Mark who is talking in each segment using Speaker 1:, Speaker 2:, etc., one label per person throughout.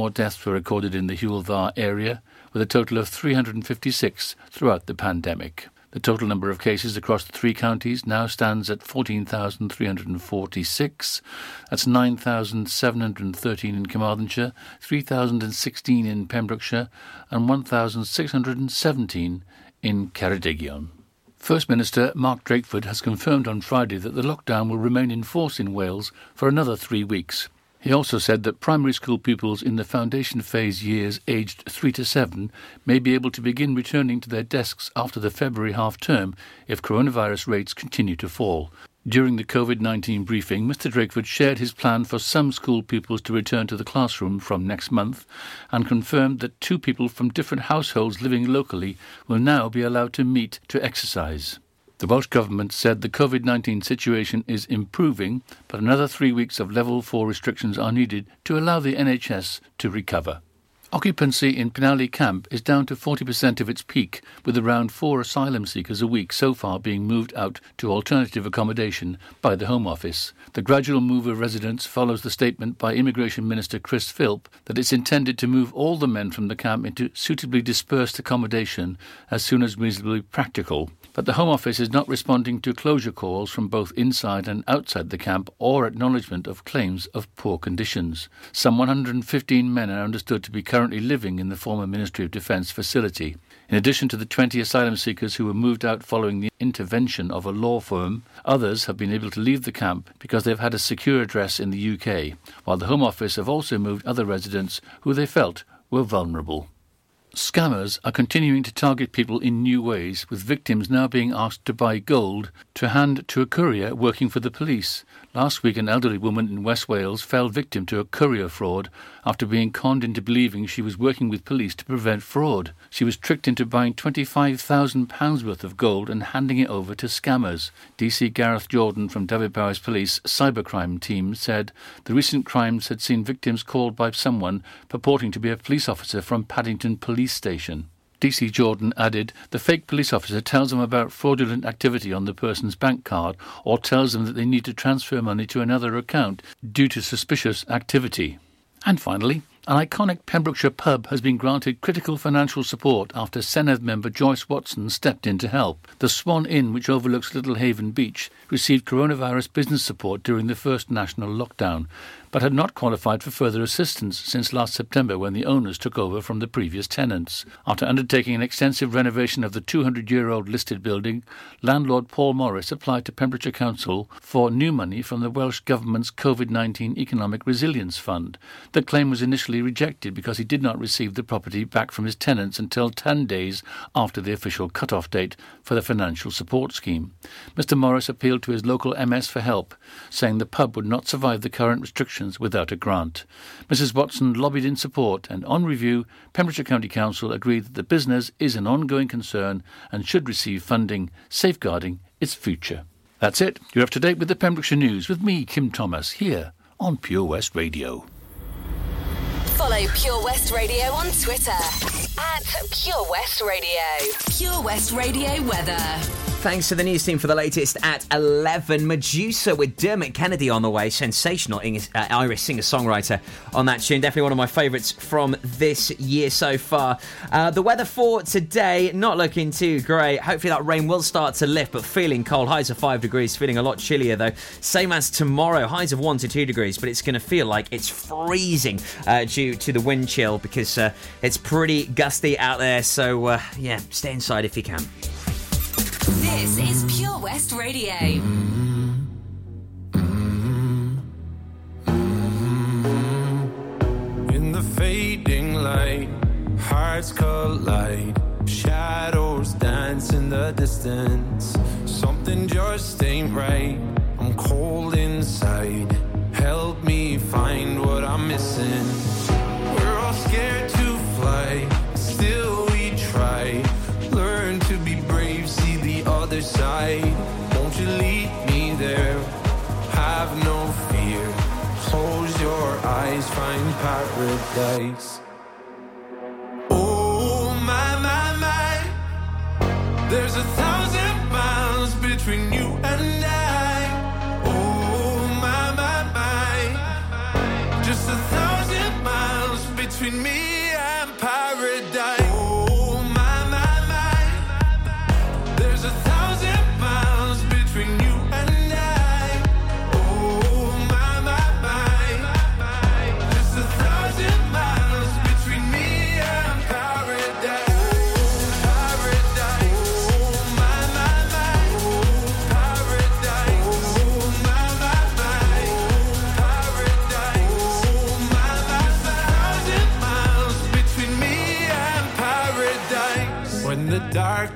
Speaker 1: more deaths were recorded in the Dda area, with a total of 356 throughout the pandemic. The total number of cases across the three counties now stands at 14,346. That's 9,713 in Carmarthenshire, 3,016 in Pembrokeshire, and 1,617 in Ceredigion. First Minister Mark Drakeford has confirmed on Friday that the lockdown will remain in force in Wales for another three weeks. He also said that primary school pupils in the foundation phase years aged 3 to 7 may be able to begin returning to their desks after the February half term if coronavirus rates continue to fall. During the COVID 19 briefing, Mr. Drakeford shared his plan for some school pupils to return to the classroom from next month and confirmed that two people from different households living locally will now be allowed to meet to exercise. The Welsh Government said the COVID 19 situation is improving, but another three weeks of level 4 restrictions are needed to allow the NHS to recover. Occupancy in Penally Camp is down to 40% of its peak, with around four asylum seekers a week so far being moved out to alternative accommodation by the Home Office. The gradual move of residents follows the statement by Immigration Minister Chris Philp that it's intended to move all the men from the camp into suitably dispersed accommodation as soon as reasonably practical but the Home Office is not responding to closure calls from both inside and outside the camp or acknowledgement of claims of poor conditions. Some 115 men are understood to be currently living in the former Ministry of Defence facility. In addition to the 20 asylum seekers who were moved out following the intervention of a law firm, others have been able to leave the camp because they've had a secure address in the UK, while the Home Office have also moved other residents who they felt were vulnerable. Scammers are continuing to target people in new ways, with victims now being asked to buy gold to hand to a courier working for the police. Last week, an elderly woman in West Wales fell victim to a courier fraud after being conned into believing she was working with police to prevent fraud. She was tricked into buying £25,000 worth of gold and handing it over to scammers. DC Gareth Jordan from Dyfed-Powys Police cybercrime team said the recent crimes had seen victims called by someone purporting to be a police officer from Paddington Police Station. DC Jordan added, the fake police officer tells them about fraudulent activity on the person's bank card or tells them that they need to transfer money to another account due to suspicious activity. And finally, an iconic Pembrokeshire pub has been granted critical financial support after Senedd member Joyce Watson stepped in to help. The Swan Inn, which overlooks Little Haven Beach, received coronavirus business support during the first national lockdown, but had not qualified for further assistance since last September when the owners took over from the previous tenants. After undertaking an extensive renovation of the 200 year old listed building, landlord Paul Morris applied to Pembrokeshire Council for new money from the Welsh Government's COVID 19 Economic Resilience Fund. The claim was initially rejected because he did not receive the property back from his tenants until 10 days after the official cut-off date for the financial support scheme. Mr Morris appealed to his local MS for help, saying the pub would not survive the current restrictions without a grant. Mrs. Watson lobbied in support, and on review, Pembrokeshire County Council agreed that the business is an ongoing concern and should receive funding, safeguarding its future. That's it. You're up to date with the Pembrokeshire News with me, Kim Thomas, here on Pure West Radio.
Speaker 2: Follow Pure West Radio on Twitter at Pure West Radio. Pure West Radio weather.
Speaker 3: Thanks to the news team for the latest at 11. Meduza with Dermot Kennedy on the way. Sensational uh, Irish singer songwriter on that tune. Definitely one of my favourites from this year so far. Uh, the weather for today, not looking too great. Hopefully, that rain will start to lift, but feeling cold. Highs of 5 degrees, feeling a lot chillier though. Same as tomorrow, highs of 1 to 2 degrees, but it's going to feel like it's freezing uh, due to the wind chill because uh, it's pretty gusty out there. So, uh, yeah, stay inside if you can.
Speaker 2: This is Pure West Radio.
Speaker 4: In the fading light, hearts collide. Shadows dance in the distance. Something just ain't right. I'm cold inside. Help me find what I'm missing. Paradise. Oh my my my. There's a thousand miles between you and I.
Speaker 5: me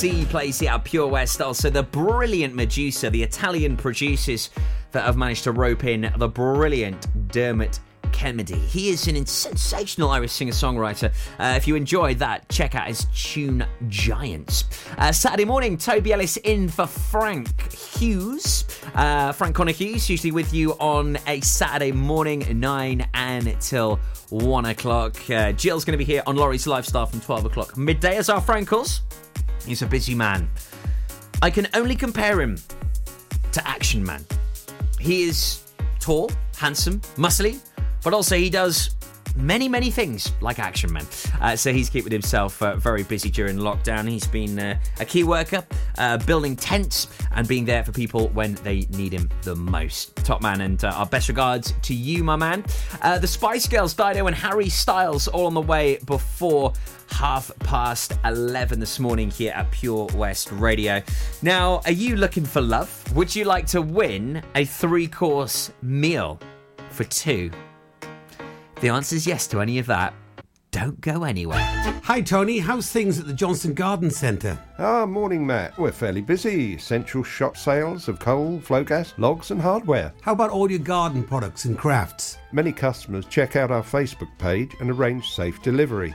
Speaker 3: C plays it out Pure West. Also, the brilliant Meduza, the Italian producers that have managed to rope in the brilliant Dermot Kennedy. He is an sensational Irish singer songwriter. Uh, if you enjoyed that, check out his tune Giants. Uh, Saturday morning, Toby Ellis in for Frank Hughes. Uh, Frank Connor Hughes, usually with you on a Saturday morning, 9 and till 1 o'clock. Uh, Jill's going to be here on Laurie's Lifestyle from 12 o'clock. Midday is our Frankles. He's a busy man. I can only compare him to Action Man. He is tall, handsome, muscly, but also he does many, many things like Action Man. Uh, so he's keeping himself uh, very busy during lockdown. He's been uh, a key worker, uh, building tents and being there for people when they need him the most. Top man, and uh, our best regards to you, my man. Uh, the Spice Girls, Dido and Harry Styles, all on the way before half past 11 this morning here at Pure West Radio. Now, are you looking for love? Would you like to win a three course meal for two? The answer is yes to any of that. Don't go anywhere.
Speaker 6: Hi, Tony. How's things at the Johnston Garden Centre?
Speaker 7: Ah, morning, Matt. We're fairly busy. Central shop sales of coal, Flogas, logs, and hardware.
Speaker 6: How about all your garden products and crafts?
Speaker 7: Many customers check out our Facebook page and arrange safe delivery.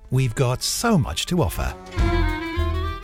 Speaker 8: We've got so much to offer.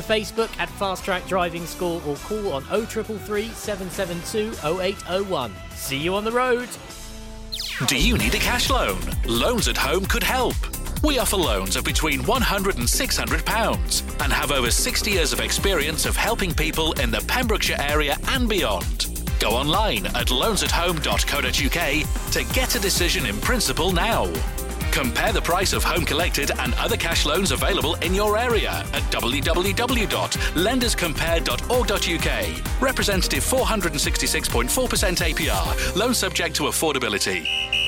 Speaker 9: Facebook at Fast Track Driving School or call on 0333 772 0801. See you on the road.
Speaker 10: Do you need a cash loan? Loans at Home could help. We offer loans of between £100 and £600 and have over 60 years of experience of helping people in the Pembrokeshire area and beyond. Go online at loansathome.co.uk to get a decision in principle now. Compare the price of home collected and other cash loans available in your area at www.lenderscompare.org.uk. Representative 466.4% APR. Loan subject to affordability.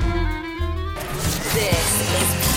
Speaker 2: This is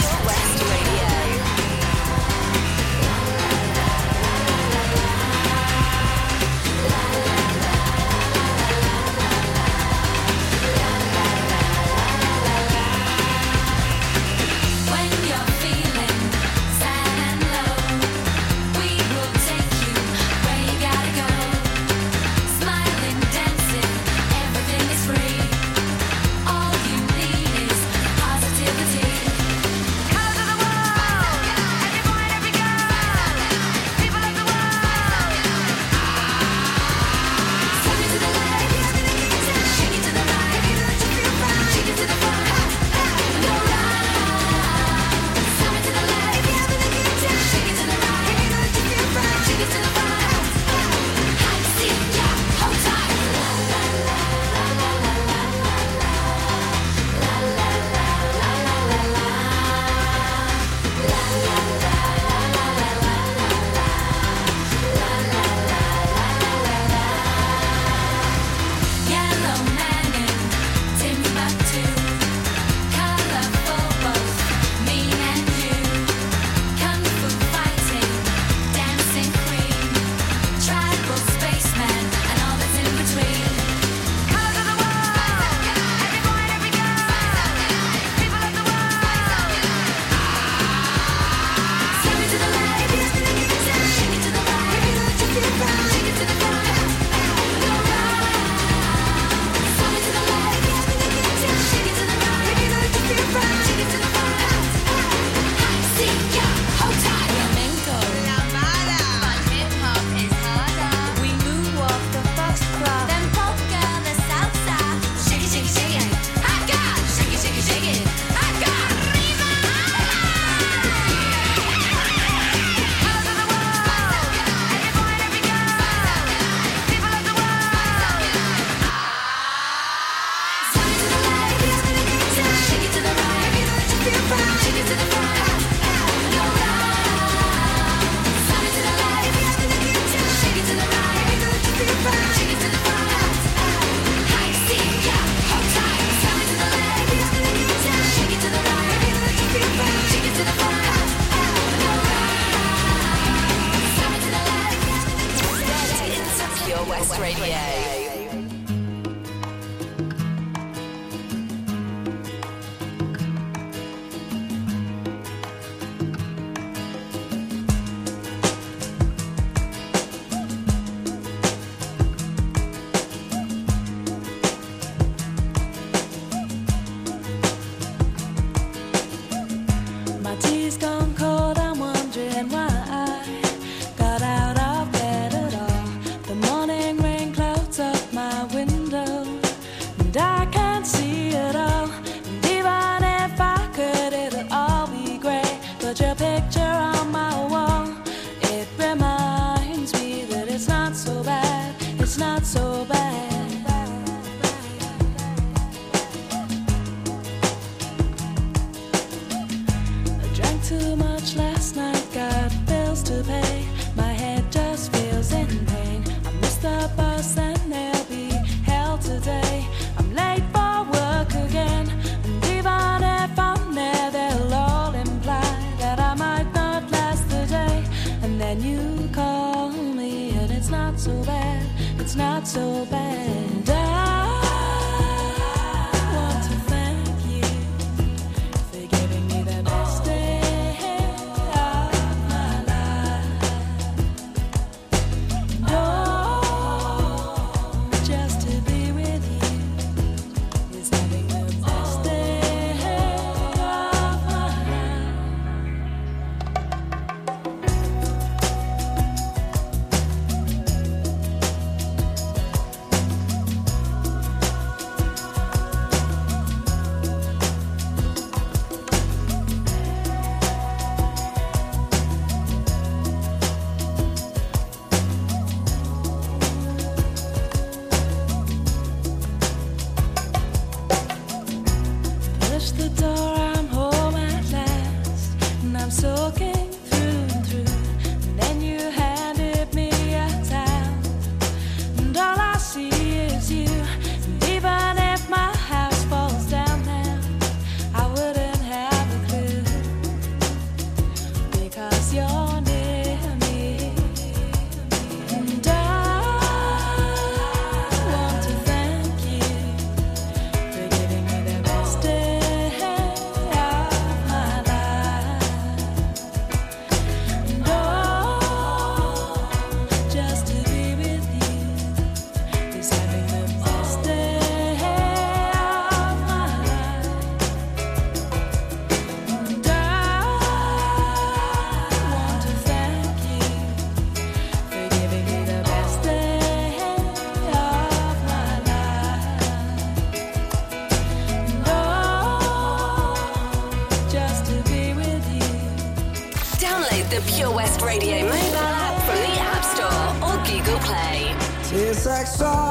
Speaker 11: Tastes like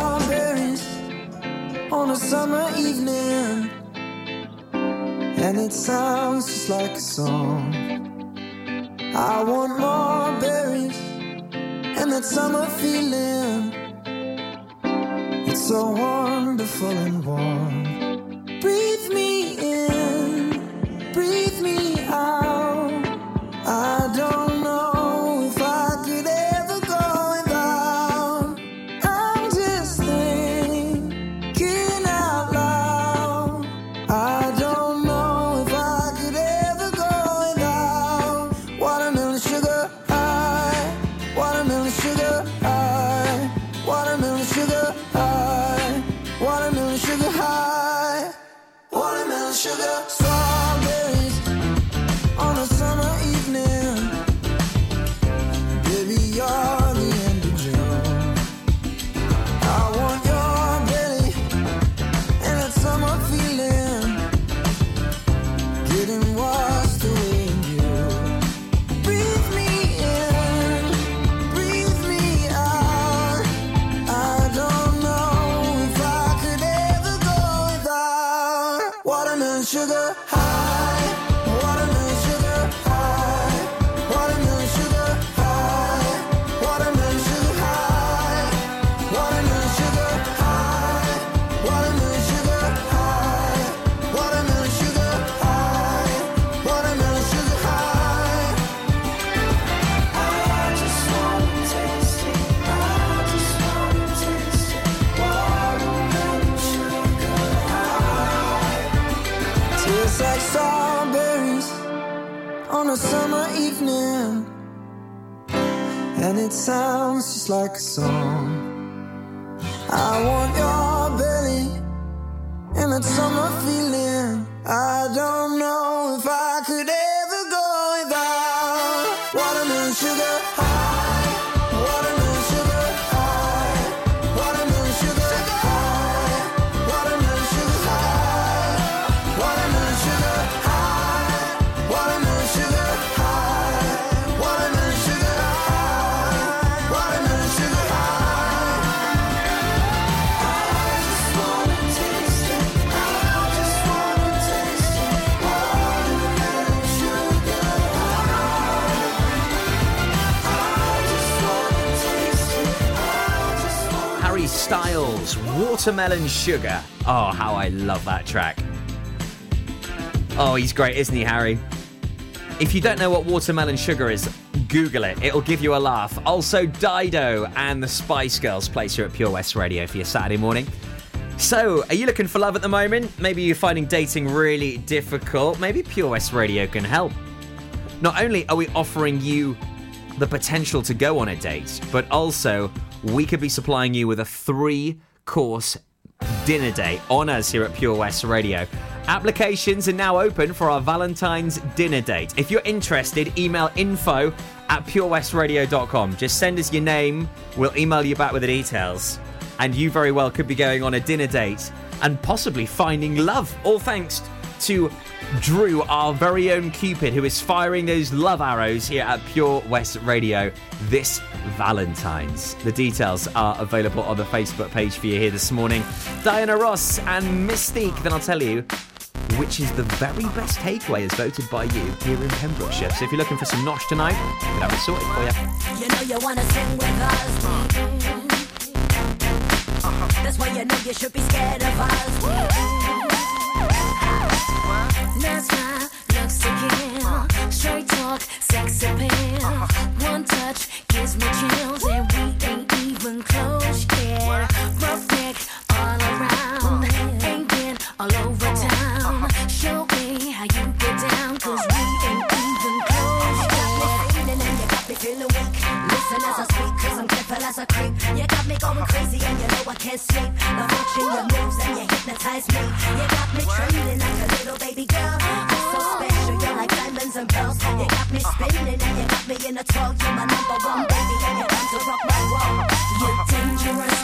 Speaker 11: Watermelon Sugar.
Speaker 3: Oh, how I love that track. Oh, he's great, isn't he, Harry? If you don't know what watermelon sugar is, Google it. It'll give you a laugh. Also, Dido and the Spice Girls place here at Pure West Radio for your Saturday morning. So, are you looking for love at the moment? Maybe you're finding dating really difficult. Maybe Pure West Radio can help. Not only are we offering you the potential to go on a date, but also we could be supplying you with a three course dinner date on us here at Pure West Radio. Applications are now open for our Valentine's dinner date. If you're interested, email info at purewestradio.com. Just send us your name, we'll email you back with the details. And you very well could be going on a dinner date and possibly finding love. All thanks to Drew, our very own Cupid, who is firing those love arrows here at Pure West Radio this Valentine's. The details are available on the Facebook page for you here this morning. Diana Ross and Mis-Teeq, then I'll tell you which is the very best takeaway as voted by you here in Pembrokeshire. So if you're looking for some nosh tonight, we'll have it sorted for you.
Speaker 12: You know you wanna sing with us. Mm-hmm. That's why you know you should be scared of us. Nice smile, looks kill. Straight talk, sex appeal. One touch gives me chills, and we ain't even close yet. Rough neck all around, ain't been all over town. Show me how you get down, 'cause we ain't even close yet. And you got me feeling weak. Listen as I speak, cause I'm careful as a creep. You got me going crazy and you know I can't sleep. The watching your moves and you hypnotize me. You a twirl. You're my number one baby and you're time to rock my world. You're dangerous,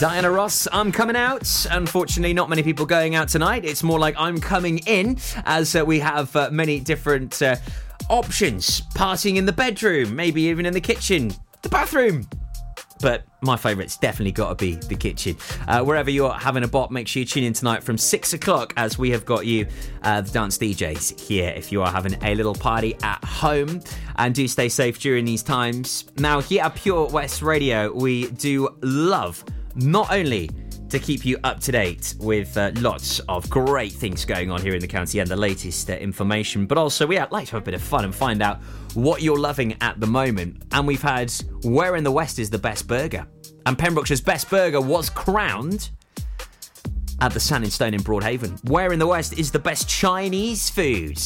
Speaker 3: Diana Ross, I'm coming out. Unfortunately, not many people going out tonight. It's more like I'm coming in, as uh, we have uh, many different uh, options. Partying in the bedroom, maybe even in the kitchen, the bathroom. But my favourite's definitely got to be the kitchen. Uh, wherever you're having a bop, make sure you tune in tonight from six o'clock as we have got you, uh, the dance DJs, here if you are having a little party at home. And do stay safe during these times. Now, here at Pure West Radio, we do love not only to keep you up to date with uh, lots of great things going on here in the county and the latest uh, information, but also we like to have a bit of fun and find out what you're loving at the moment. And we've had Where in the West is the best burger? And Pembrokeshire's best burger was crowned at the Sand and Stone in Broadhaven. Where in the West is the best Chinese food?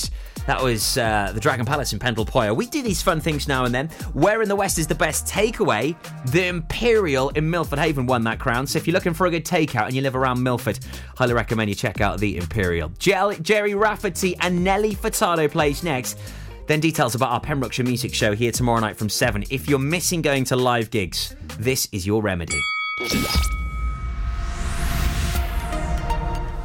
Speaker 3: That was uh, the Dragon Palace in Pendle Poya. We do these fun things now and then. Where in the West is the best takeaway? The Imperial in Milford Haven won that crown. So if you're looking for a good takeout and you live around Milford, highly recommend you check out the Imperial. Jel- Gerry Rafferty and Nelly Furtado plays next. Then details about our Pembrokeshire Music Show here tomorrow night from 7. If you're missing going to live gigs, this is your remedy.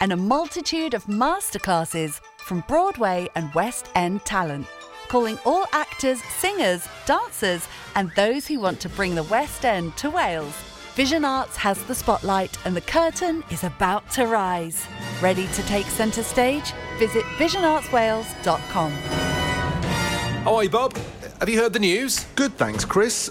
Speaker 13: and a multitude of masterclasses from Broadway and West End talent. Calling all actors, singers, dancers, and those who want to bring the West End to Wales. Vision Arts has the spotlight and the curtain is about to rise. Ready to take centre stage? Visit visionartswales.com.
Speaker 14: Oh, hi, Bob. Have you heard the news?
Speaker 15: Good, thanks, Chris.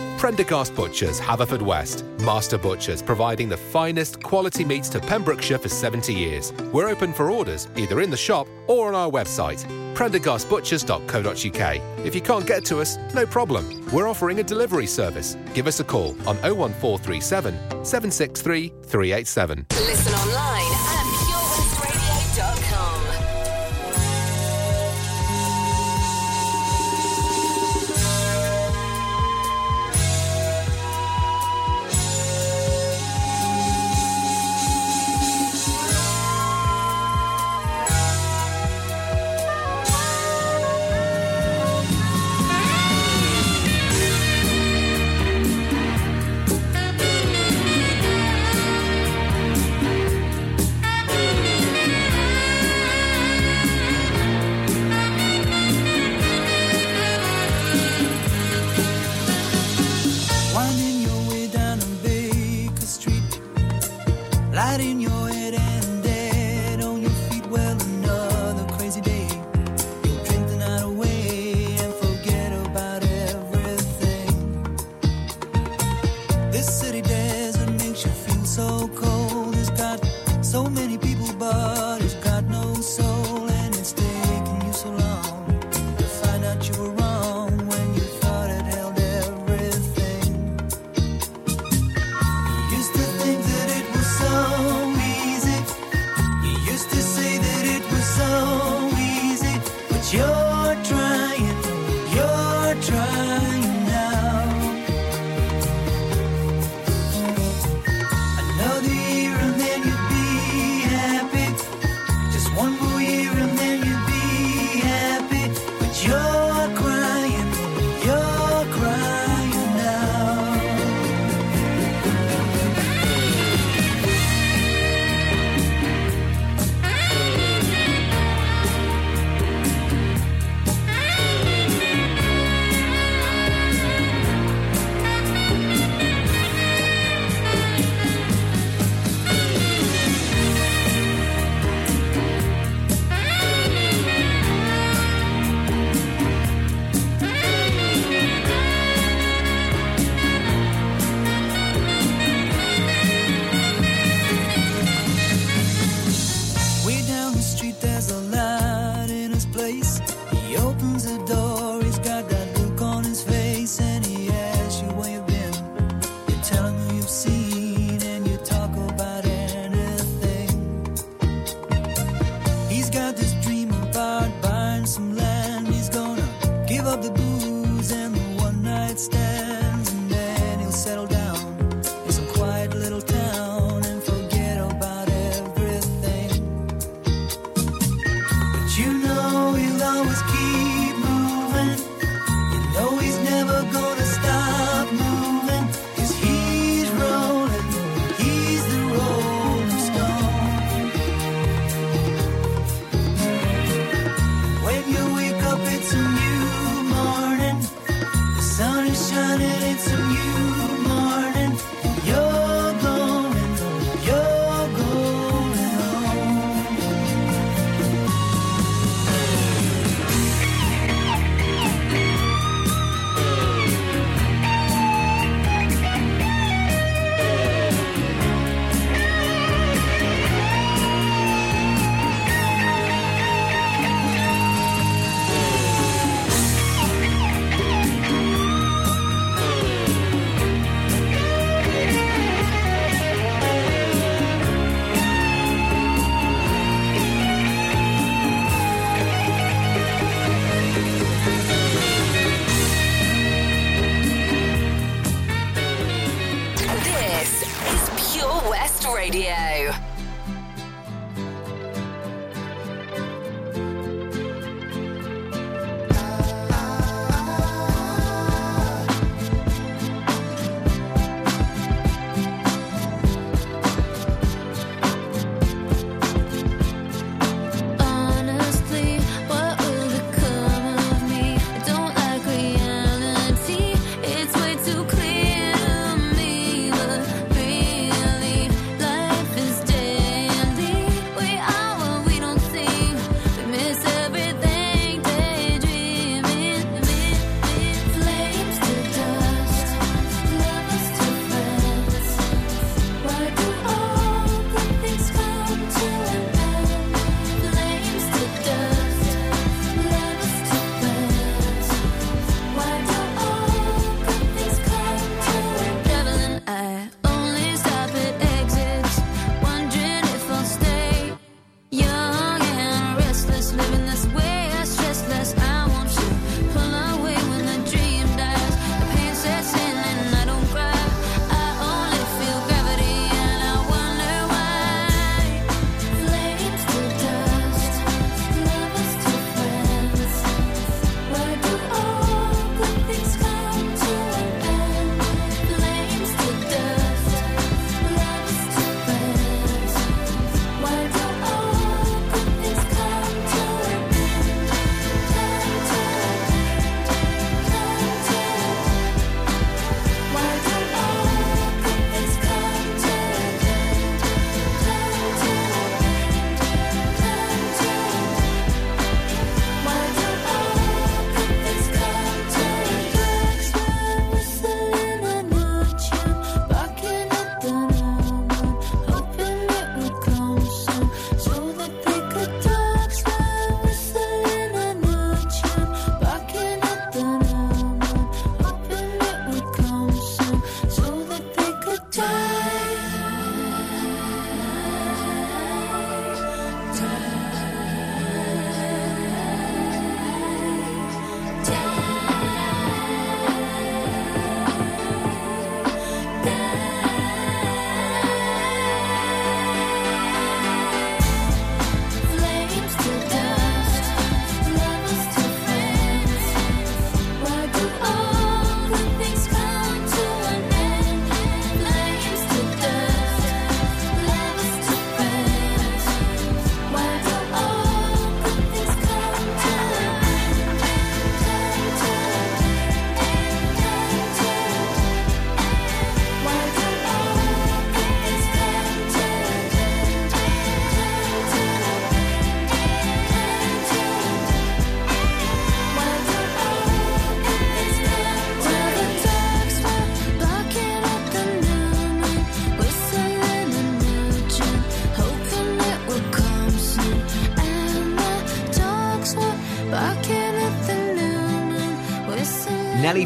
Speaker 14: Prendergast Butchers, Haverfordwest. Master Butchers, providing the finest quality meats to Pembrokeshire for 70 years. We're open for orders, either in the shop or on our website, prendergastbutchers.co.uk. If you can't get to us, no problem. We're offering a delivery service. Give us a call on 01437 763 387.
Speaker 2: Listen online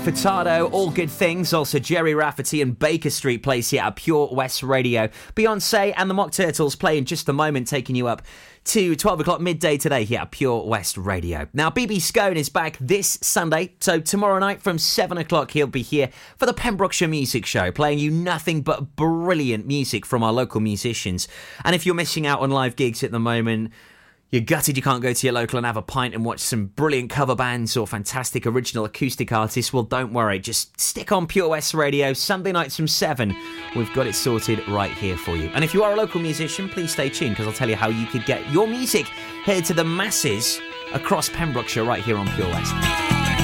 Speaker 3: Furtado, All Good Things. Also, Gerry Rafferty and Baker Street plays here at Pure West Radio. Beyonce and the Mock Turtles play in just a moment, taking you up to 12 o'clock midday today here at Pure West Radio. Now, BB Scone is back this Sunday, so tomorrow night from 7 o'clock he'll be here for the Pembrokeshire Music Show, playing you nothing but brilliant music from our local musicians. And if you're missing out on live gigs at the moment, you're gutted you can't go to your local and have a pint and watch some brilliant cover bands or fantastic original acoustic artists. Well, don't worry. Just stick on Pure West Radio Sunday nights from 7. We've got it sorted right here for you. And if you are a local musician, please stay tuned because I'll tell you how you could get your music heard to the masses across Pembrokeshire right here on Pure West.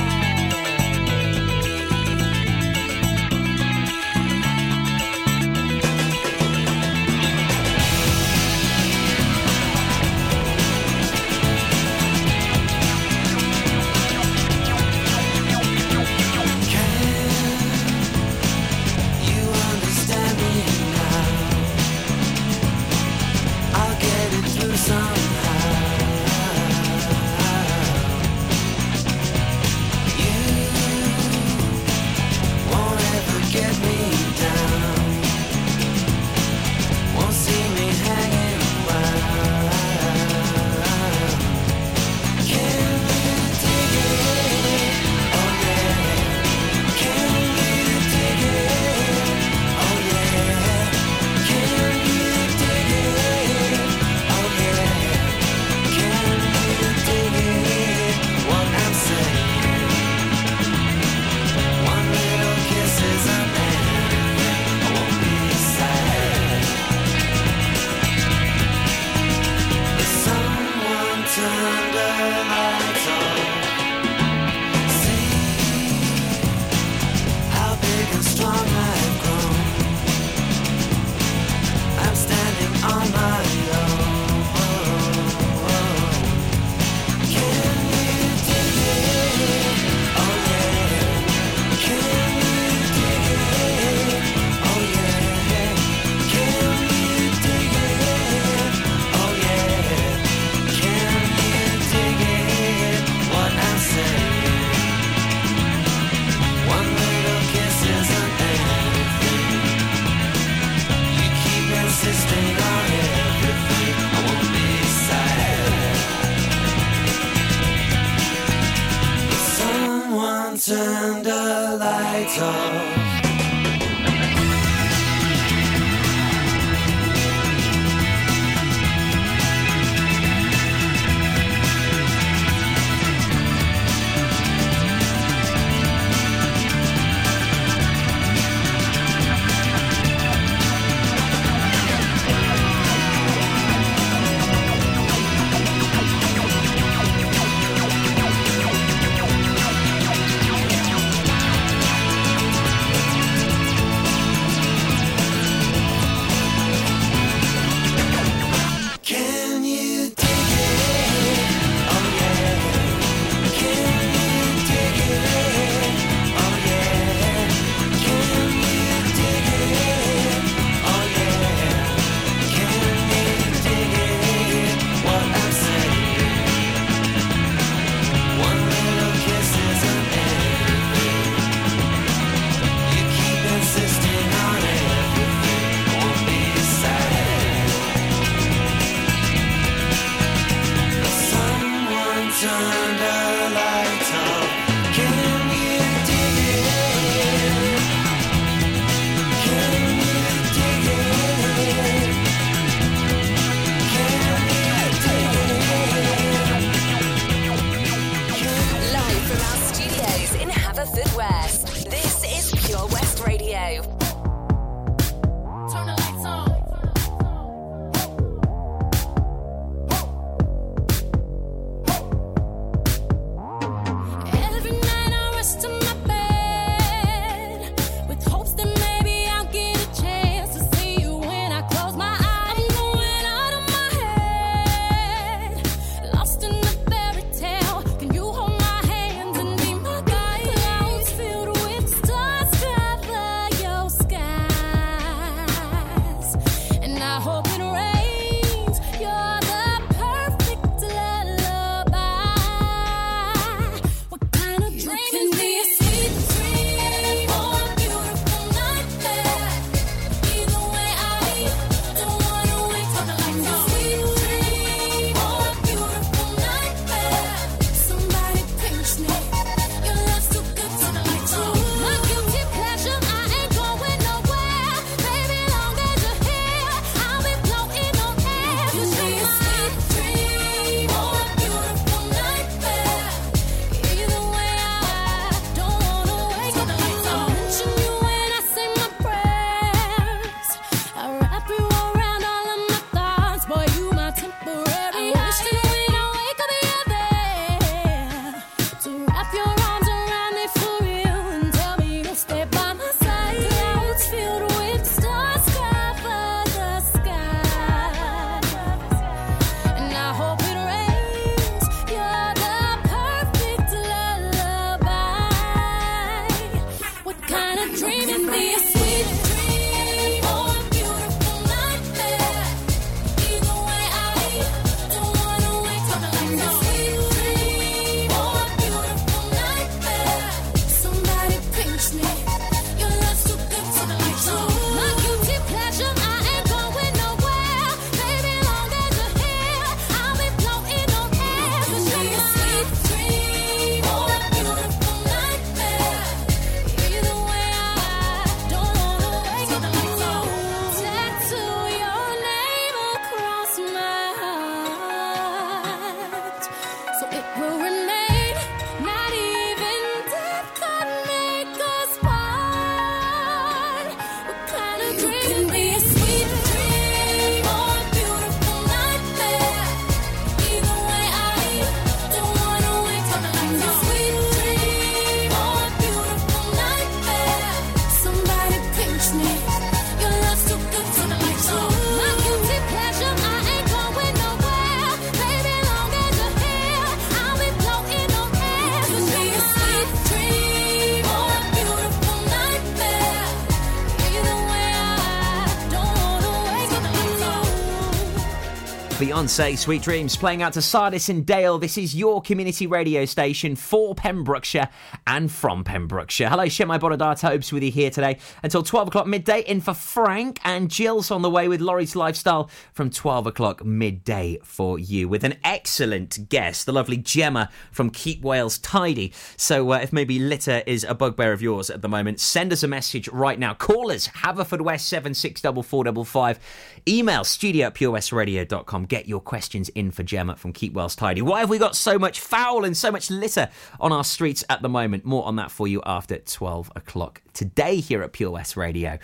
Speaker 3: Beyonce, Sweet Dreams, playing out to Sardis and Dale. This is your community radio station for Pembrokeshire and from Pembrokeshire. Hello, Shemai Borodart Hopes with you here today until 12 o'clock midday. In for Frank and Jill's on the way with Laurie's Lifestyle from 12 o'clock midday for you with an excellent guest, the lovely Gemma from Keep Wales Tidy. So uh, if maybe litter is a bugbear of yours at the moment, send us a message right now. Call us, Haverfordwest 764455. Email studio at purewestradio.com. Get your questions in for Gemma from Keep Wales Tidy. Why have we got so much foul and so much litter on our streets at the moment? More on that for you after 12 o'clock today here at Pure West Radio.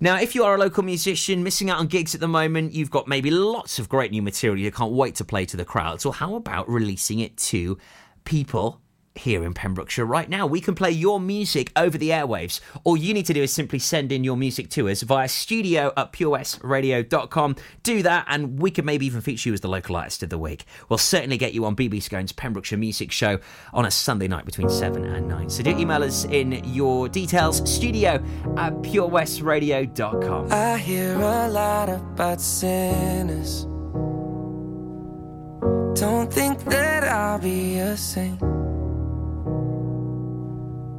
Speaker 3: Now, if you are a local musician missing out on gigs at the moment, you've got maybe lots of great new material you can't wait to play to the crowds. Well, how about releasing it to people here in Pembrokeshire right now. We can play your music over the airwaves. All you need to do is simply send in your music to us via studio at purewestradio.com. Do that, and we could maybe even feature you as the local artist of the week. We'll certainly get you on BB Scone's Pembrokeshire Music Show on a Sunday night between 7 and 9. So do email us in your details, studio at purewestradio.com.
Speaker 5: I hear a lot about sinners. Don't think that I'll be a saint.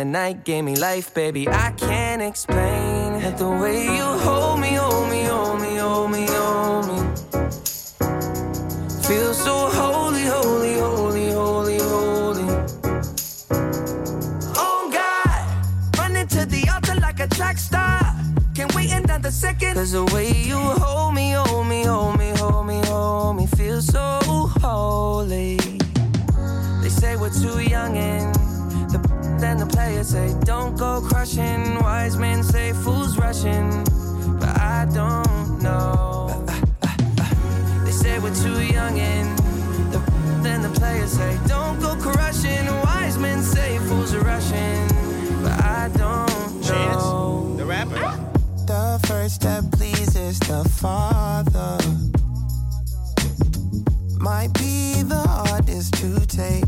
Speaker 5: In the night gave me life, baby. I can't explain. The way you hold me, hold me, hold me, rushing, but I don't know. They say we're too young and the then the players say don't go crushing. Wise men say fools are rushing, but I don't know.
Speaker 16: the rapper. The first step pleases the Father. Might be the hardest to take.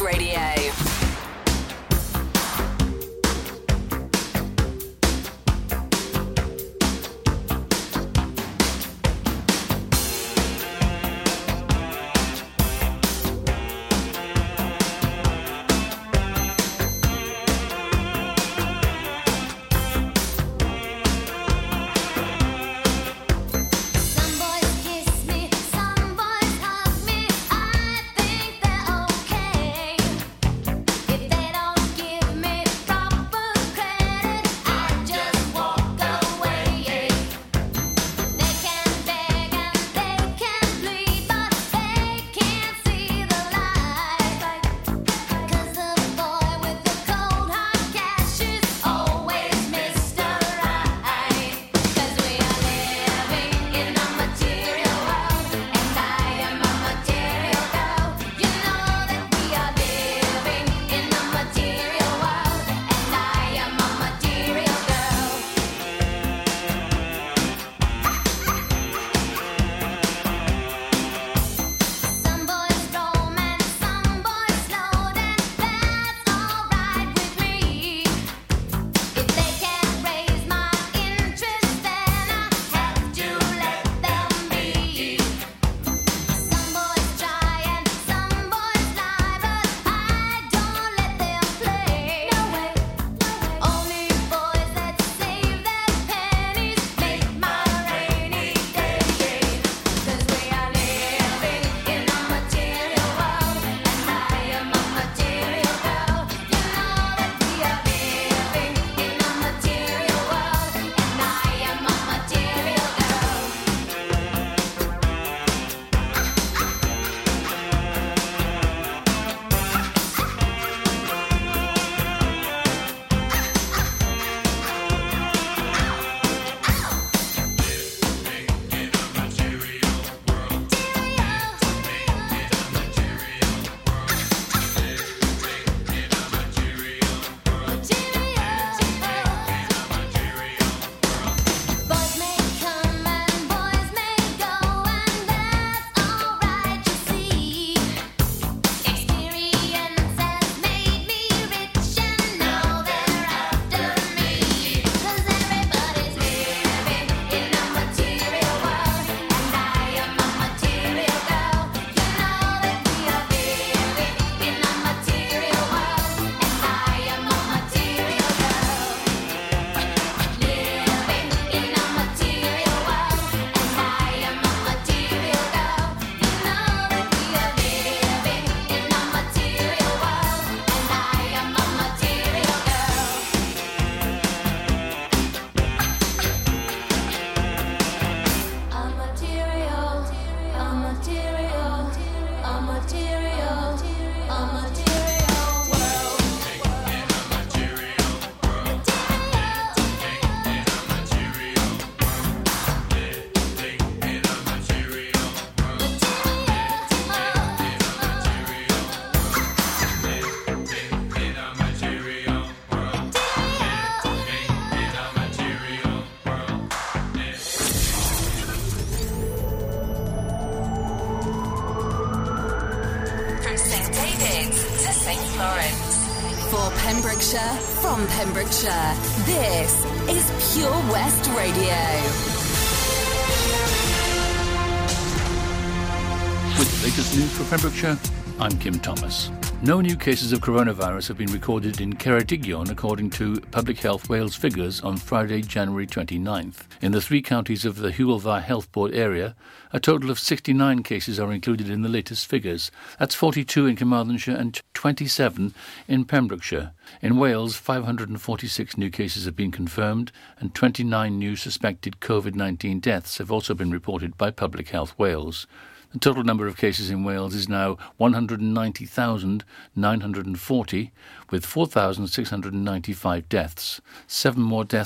Speaker 2: Radio.
Speaker 1: I'm Kim Thomas. No new cases of coronavirus have been recorded in Ceredigion according to Public Health Wales figures on Friday, January 29th. In the three counties of the Hywel Dda Health Board area, a total of 69 cases are included in the latest figures. That's 42 in Carmarthenshire and 27 in Pembrokeshire. In Wales, 546 new cases have been confirmed and 29 new suspected COVID-19 deaths have also been reported by Public Health Wales. The total number of cases in Wales is now 190,940, with 4,695 deaths. Seven more deaths